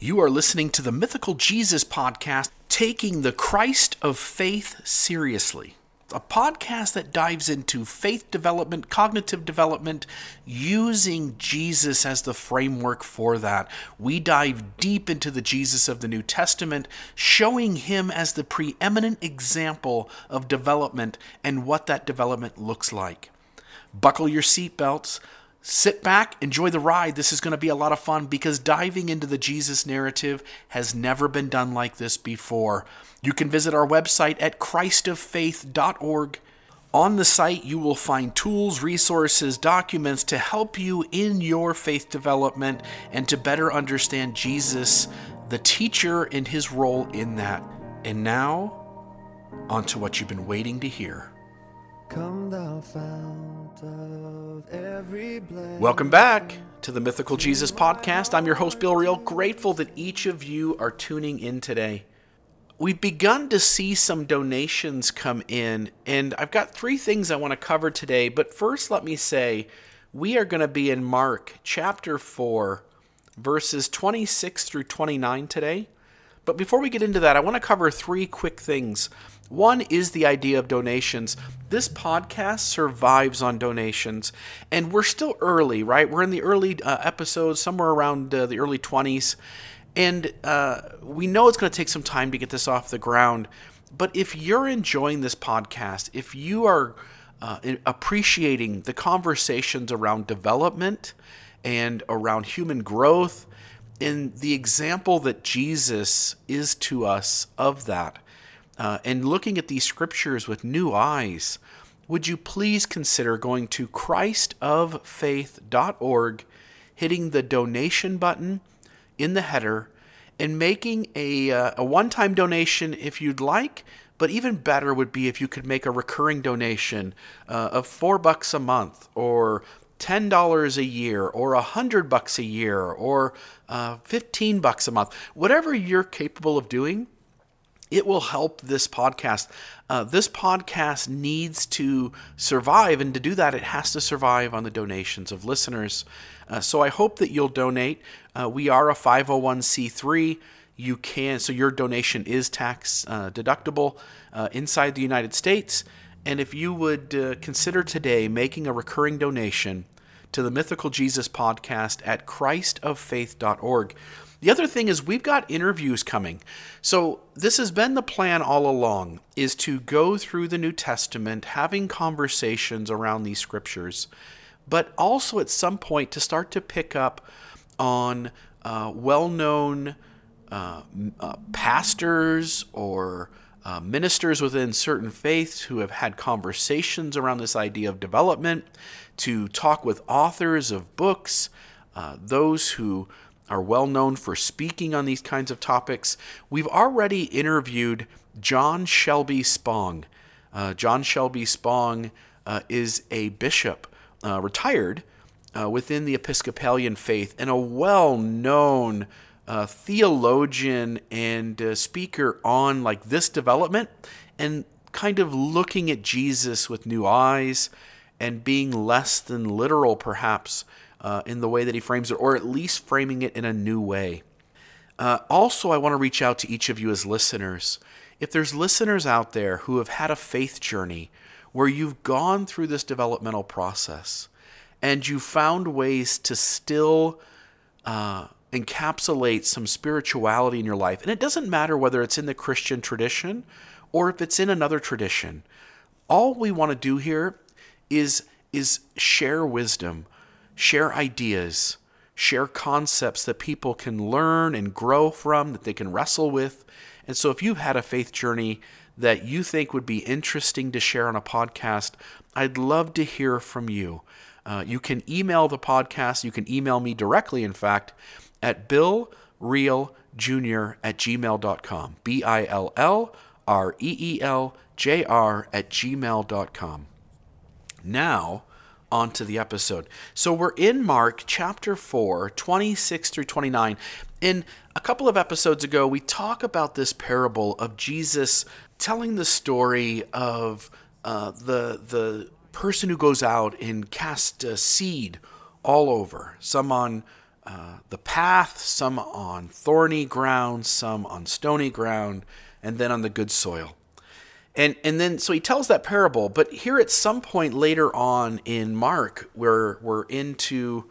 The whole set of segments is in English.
You are listening to the Mythical Jesus podcast, taking the Christ of faith seriously. A podcast that dives into faith development, cognitive development, using Jesus as the framework for that. We dive deep into the Jesus of the New Testament, showing him as the preeminent example of development and what that development looks like. Buckle your seatbelts Sit back, enjoy the ride. This is going to be a lot of fun because diving into the Jesus narrative has never been done like this before. You can visit our website at christoffaith.org. On the site, you will find tools, resources, documents to help you in your faith development and to better understand Jesus, the teacher, and his role in that. And now, on to what you've been waiting to hear. Welcome back to the Mythical Jesus podcast. I'm your host, Bill Reel. Grateful that each of you are tuning in today. We've begun to see some donations come in, and I've got three things I want to cover today. But first, let me say we are going to be in Mark chapter 4, verses 26 through 29 today. But before we get into that, I want to cover three quick things. One is the idea of donations. This podcast survives on donations, and we're still early, right? We're in the early uh, episodes, somewhere around uh, the early 20s, and uh, we know it's going to take some time to get this off the ground. But if you're enjoying this podcast, if you are uh, appreciating the conversations around development and around human growth, and the example that Jesus is to us of that, uh, and looking at these scriptures with new eyes, would you please consider going to christoffaith.org, hitting the donation button in the header, and making a, uh, a one time donation if you'd like. But even better would be if you could make a recurring donation uh, of four bucks a month or ten dollars a year or a hundred bucks a year or uh, fifteen bucks a month, whatever you're capable of doing it will help this podcast. Uh, this podcast needs to survive, and to do that, it has to survive on the donations of listeners. Uh, so I hope that you'll donate. Uh, we are a 501c3. You can, so your donation is tax uh, deductible uh, inside the United States. And if you would uh, consider today making a recurring donation to the Mythical Jesus podcast at christoffaith.org, the other thing is we've got interviews coming. So this has been the plan all along is to go through the New Testament having conversations around these scriptures, but also at some point to start to pick up on uh, well-known uh, uh, pastors or uh, ministers within certain faiths who have had conversations around this idea of development, to talk with authors of books, uh, those who are well known for speaking on these kinds of topics. We've already interviewed John Shelby Spong. Uh, John Shelby Spong uh, is a bishop, uh, retired uh, within the Episcopalian faith, and a well known uh, theologian and uh, speaker on like this development and kind of looking at Jesus with new eyes and being less than literal, perhaps, uh, in the way that he frames it, or at least framing it in a new way. Uh, also, I want to reach out to each of you as listeners. If there's listeners out there who have had a faith journey where you've gone through this developmental process and you found ways to still uh, encapsulate some spirituality in your life, and it doesn't matter whether it's in the Christian tradition or if it's in another tradition, all we want to do here is is share wisdom share ideas, share concepts that people can learn and grow from, that they can wrestle with. And so, if you've had a faith journey that you think would be interesting to share on a podcast, I'd love to hear from you. Uh, you can email the podcast. You can email me directly, in fact, at billreeljr at gmail.com. B I L L R E E L J R at gmail.com. Now, onto the episode. So we're in Mark chapter 4, 26 through 29. In a couple of episodes ago, we talk about this parable of Jesus telling the story of uh, the the person who goes out and casts a seed all over, some on uh, the path, some on thorny ground, some on stony ground, and then on the good soil. And, and then, so he tells that parable, but here at some point later on in Mark, where we're into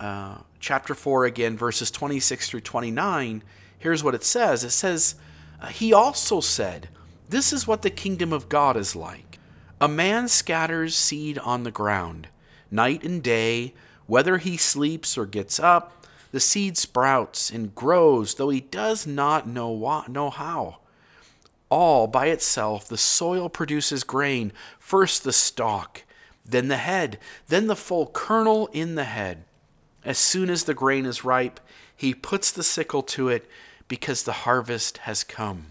uh, chapter 4 again, verses 26 through 29, here's what it says. It says, uh, He also said, This is what the kingdom of God is like. A man scatters seed on the ground, night and day, whether he sleeps or gets up, the seed sprouts and grows, though he does not know, why, know how. All by itself, the soil produces grain, first the stalk, then the head, then the full kernel in the head. As soon as the grain is ripe, he puts the sickle to it because the harvest has come.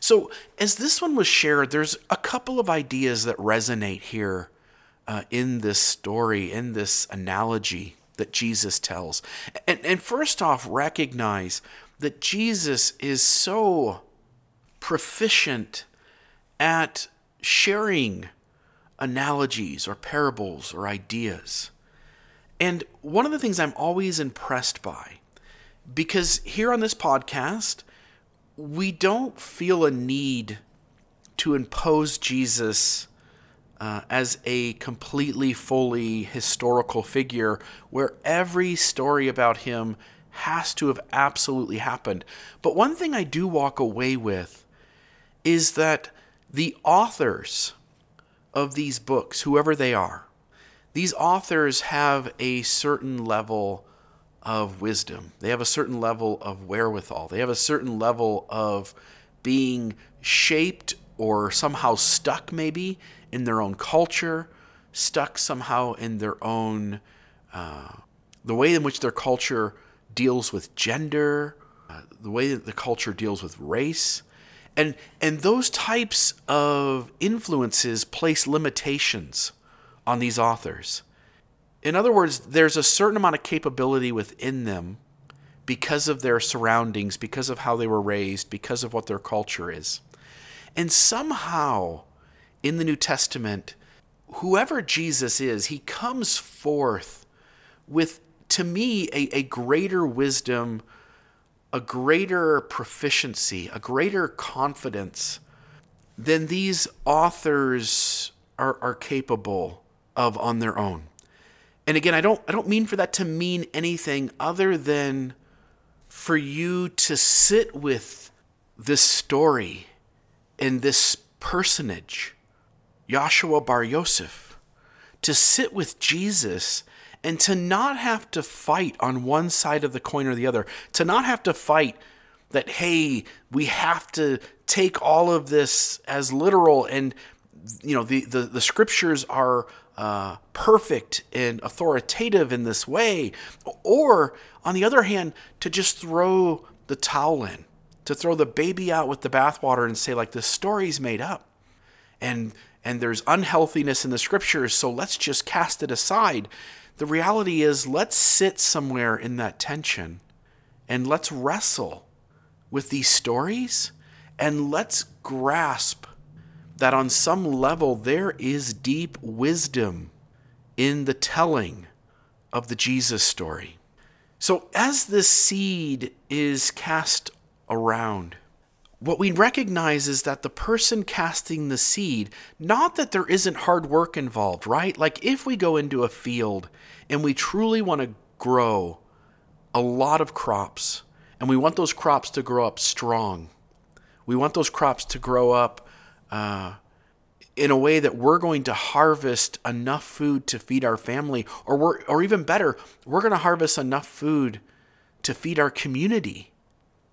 So, as this one was shared, there's a couple of ideas that resonate here uh, in this story, in this analogy that Jesus tells. And, and first off, recognize that Jesus is so proficient at sharing analogies or parables or ideas. And one of the things I'm always impressed by, because here on this podcast, we don't feel a need to impose Jesus uh, as a completely, fully historical figure where every story about him has to have absolutely happened. But one thing I do walk away with is that the authors of these books, whoever they are, these authors have a certain level of wisdom. They have a certain level of wherewithal. They have a certain level of being shaped or somehow stuck, maybe, in their own culture, stuck somehow in their own, uh, the way in which their culture deals with gender, uh, the way that the culture deals with race. And, and those types of influences place limitations on these authors. In other words, there's a certain amount of capability within them because of their surroundings, because of how they were raised, because of what their culture is. And somehow in the New Testament, whoever Jesus is, he comes forth with, to me, a, a greater wisdom, a greater proficiency, a greater confidence than these authors are, are capable of on their own. And again, I don't I don't mean for that to mean anything other than for you to sit with this story and this personage, Joshua Bar Yosef, to sit with Jesus and to not have to fight on one side of the coin or the other, to not have to fight that, hey, we have to take all of this as literal and you know the, the, the scriptures are uh, perfect and authoritative in this way, or on the other hand, to just throw the towel in, to throw the baby out with the bathwater and say like the story's made up, and and there's unhealthiness in the scriptures, so let's just cast it aside. The reality is, let's sit somewhere in that tension, and let's wrestle with these stories, and let's grasp that on some level there is deep wisdom in the telling of the Jesus story. So, as this seed is cast around, what we recognize is that the person casting the seed, not that there isn't hard work involved, right? Like if we go into a field and we truly want to grow a lot of crops, and we want those crops to grow up strong, we want those crops to grow up uh, in a way that we're going to harvest enough food to feed our family, or we're, or even better, we're going to harvest enough food to feed our community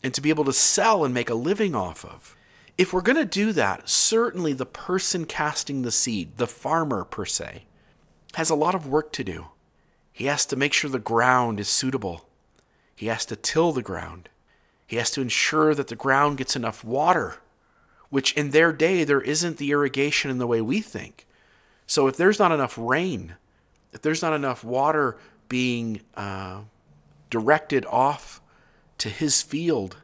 and to be able to sell and make a living off of. If we're going to do that, certainly the person casting the seed, the farmer per se, has a lot of work to do. He has to make sure the ground is suitable. He has to till the ground. He has to ensure that the ground gets enough water which in their day there isn't the irrigation in the way we think. So if there's not enough rain, if there's not enough water being uh, directed off to his field,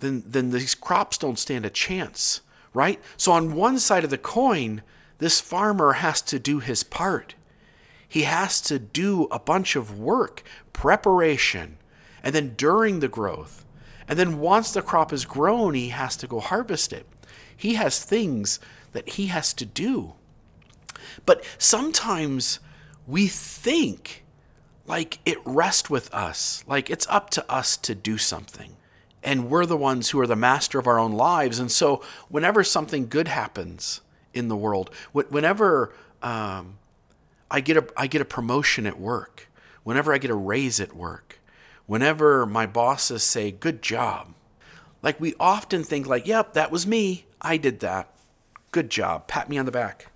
then then these crops don't stand a chance, right? So on one side of the coin, this farmer has to do his part. He has to do a bunch of work, preparation, and then during the growth. And then once the crop is grown, he has to go harvest it. He has things that he has to do. But sometimes we think like it rests with us, like it's up to us to do something. And we're the ones who are the master of our own lives. And so, whenever something good happens in the world, whenever um, I get a I get a promotion at work, whenever I get a raise at work, whenever my bosses say good job, like we often think like, "Yep, that was me. I did that. Good job. Pat me on the back."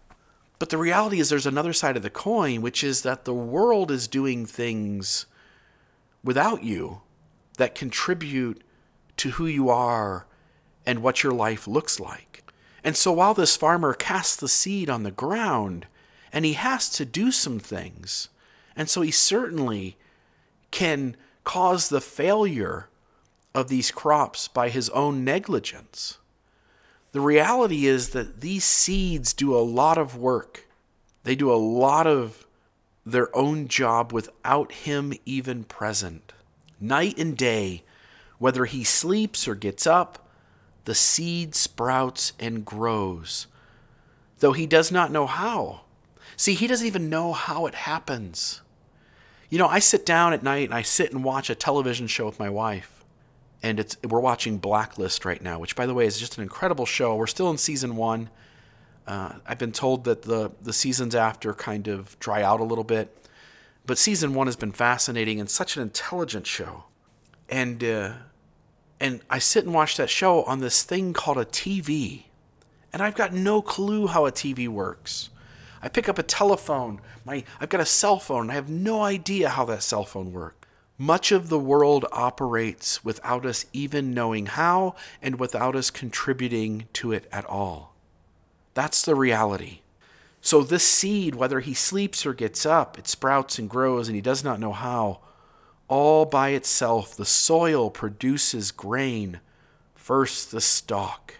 But the reality is there's another side of the coin, which is that the world is doing things without you that contribute to who you are and what your life looks like. And so while this farmer casts the seed on the ground, and he has to do some things, and so he certainly can cause the failure of these crops by his own negligence. The reality is that these seeds do a lot of work. They do a lot of their own job without him even present. Night and day, whether he sleeps or gets up, the seed sprouts and grows, though he does not know how. See, he doesn't even know how it happens. You know, I sit down at night and I sit and watch a television show with my wife and it's we're watching Blacklist right now, which by the way is just an incredible show. We're still in season one. Uh, I've been told that the the seasons after kind of dry out a little bit, but season one has been fascinating and such an intelligent show, and uh, and I sit and watch that show on this thing called a TV, and I've got no clue how a TV works. I pick up a telephone, my I've got a cell phone, I have no idea how that cell phone works. Much of the world operates without us even knowing how and without us contributing to it at all. That's the reality. So, this seed, whether he sleeps or gets up, it sprouts and grows, and he does not know how. All by itself, the soil produces grain. First the stalk,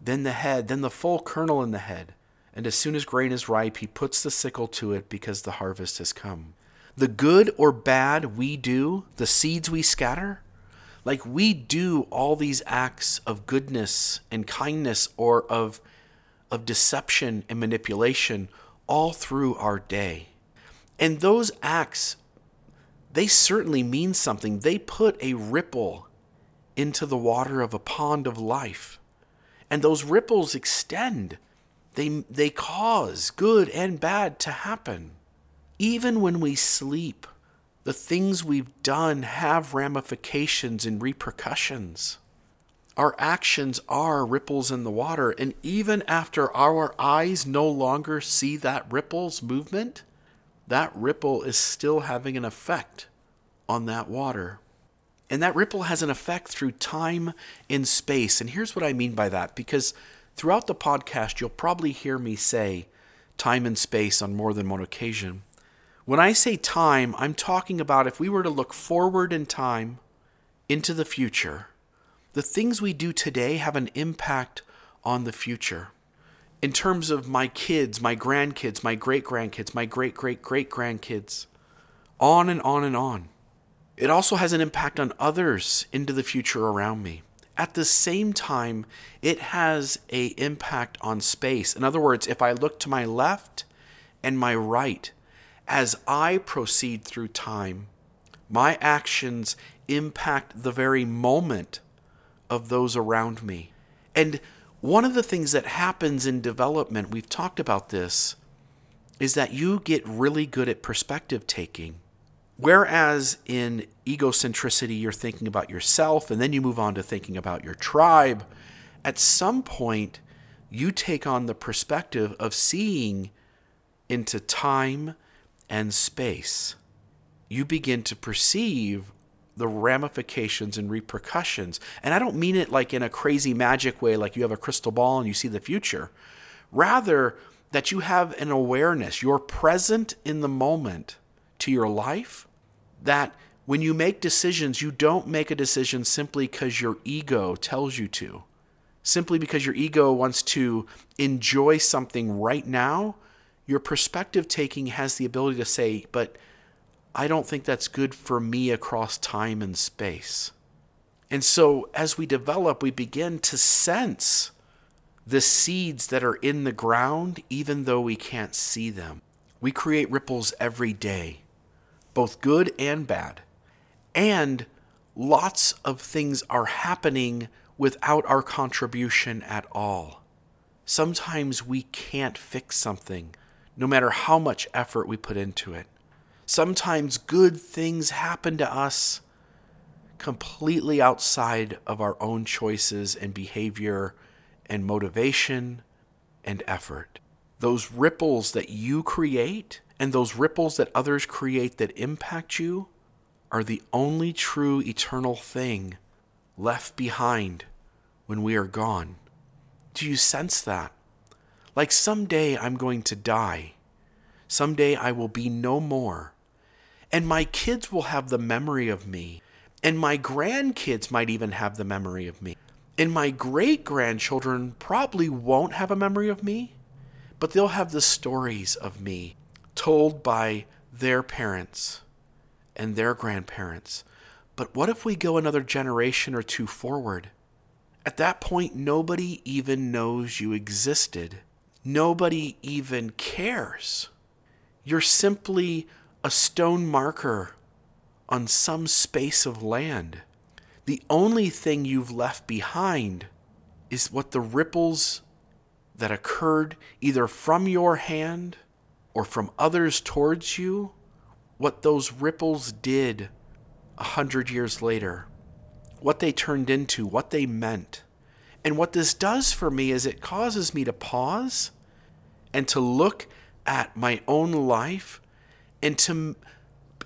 then the head, then the full kernel in the head. And as soon as grain is ripe, he puts the sickle to it because the harvest has come the good or bad we do, the seeds we scatter, like we do all these acts of goodness and kindness or of, of deception and manipulation all through our day. And those acts, they certainly mean something. They put a ripple into the water of a pond of life. And those ripples extend, they, they cause good and bad to happen. Even when we sleep, the things we've done have ramifications and repercussions. Our actions are ripples in the water, and even after our eyes no longer see that ripple's movement, that ripple is still having an effect on that water. And that ripple has an effect through time and space. And here's what I mean by that because throughout the podcast, you'll probably hear me say time and space on more than one occasion. When I say time, I'm talking about if we were to look forward in time into the future, the things we do today have an impact on the future. In terms of my kids, my grandkids, my great grandkids, my great great great grandkids, on and on and on. It also has an impact on others into the future around me. At the same time, it has a impact on space. In other words, if I look to my left and my right, as I proceed through time, my actions impact the very moment of those around me. And one of the things that happens in development, we've talked about this, is that you get really good at perspective taking. Whereas in egocentricity, you're thinking about yourself and then you move on to thinking about your tribe, at some point, you take on the perspective of seeing into time and space, you begin to perceive the ramifications and repercussions. And I don't mean it like in a crazy magic way, like you have a crystal ball and you see the future. Rather, that you have an awareness, you're present in the moment to your life, that when you make decisions, you don't make a decision simply because your ego tells you to, simply because your ego wants to enjoy something right now your perspective taking has the ability to say, but I don't think that's good for me across time and space. And so as we develop, we begin to sense the seeds that are in the ground, even though we can't see them. We create ripples every day, both good and bad. And lots of things are happening without our contribution at all. Sometimes we can't fix something, no matter how much effort we put into it. Sometimes good things happen to us completely outside of our own choices and behavior and motivation and effort. Those ripples that you create and those ripples that others create that impact you are the only true eternal thing left behind when we are gone. Do you sense that? Like someday I'm going to die. Someday I will be no more. And my kids will have the memory of me. And my grandkids might even have the memory of me. And my great grandchildren probably won't have a memory of me, but they'll have the stories of me told by their parents and their grandparents. But what if we go another generation or two forward? At that point, nobody even knows you existed. Nobody even cares. You're simply a stone marker on some space of land. The only thing you've left behind is what the ripples that occurred either from your hand or from others towards you, what those ripples did a hundred years later, what they turned into, what they meant. And what this does for me is it causes me to pause and to look at my own life and to,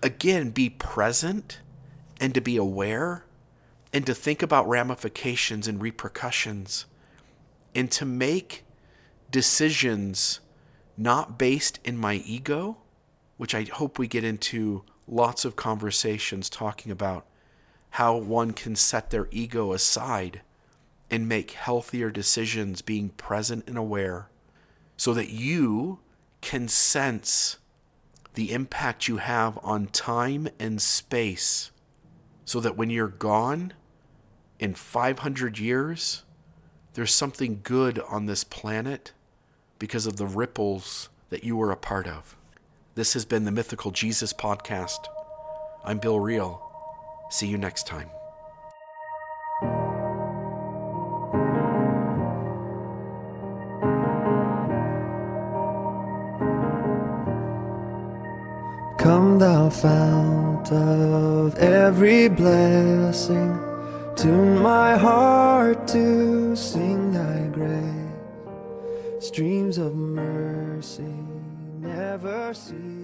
again, be present and to be aware and to think about ramifications and repercussions and to make decisions not based in my ego, which I hope we get into lots of conversations talking about how one can set their ego aside and make healthier decisions being present and aware so that you can sense the impact you have on time and space so that when you're gone in 500 years, there's something good on this planet because of the ripples that you were a part of. This has been the Mythical Jesus Podcast. I'm Bill Reel. See you next time. Every blessing, tune my heart to sing thy grace. Streams of mercy never ceasing.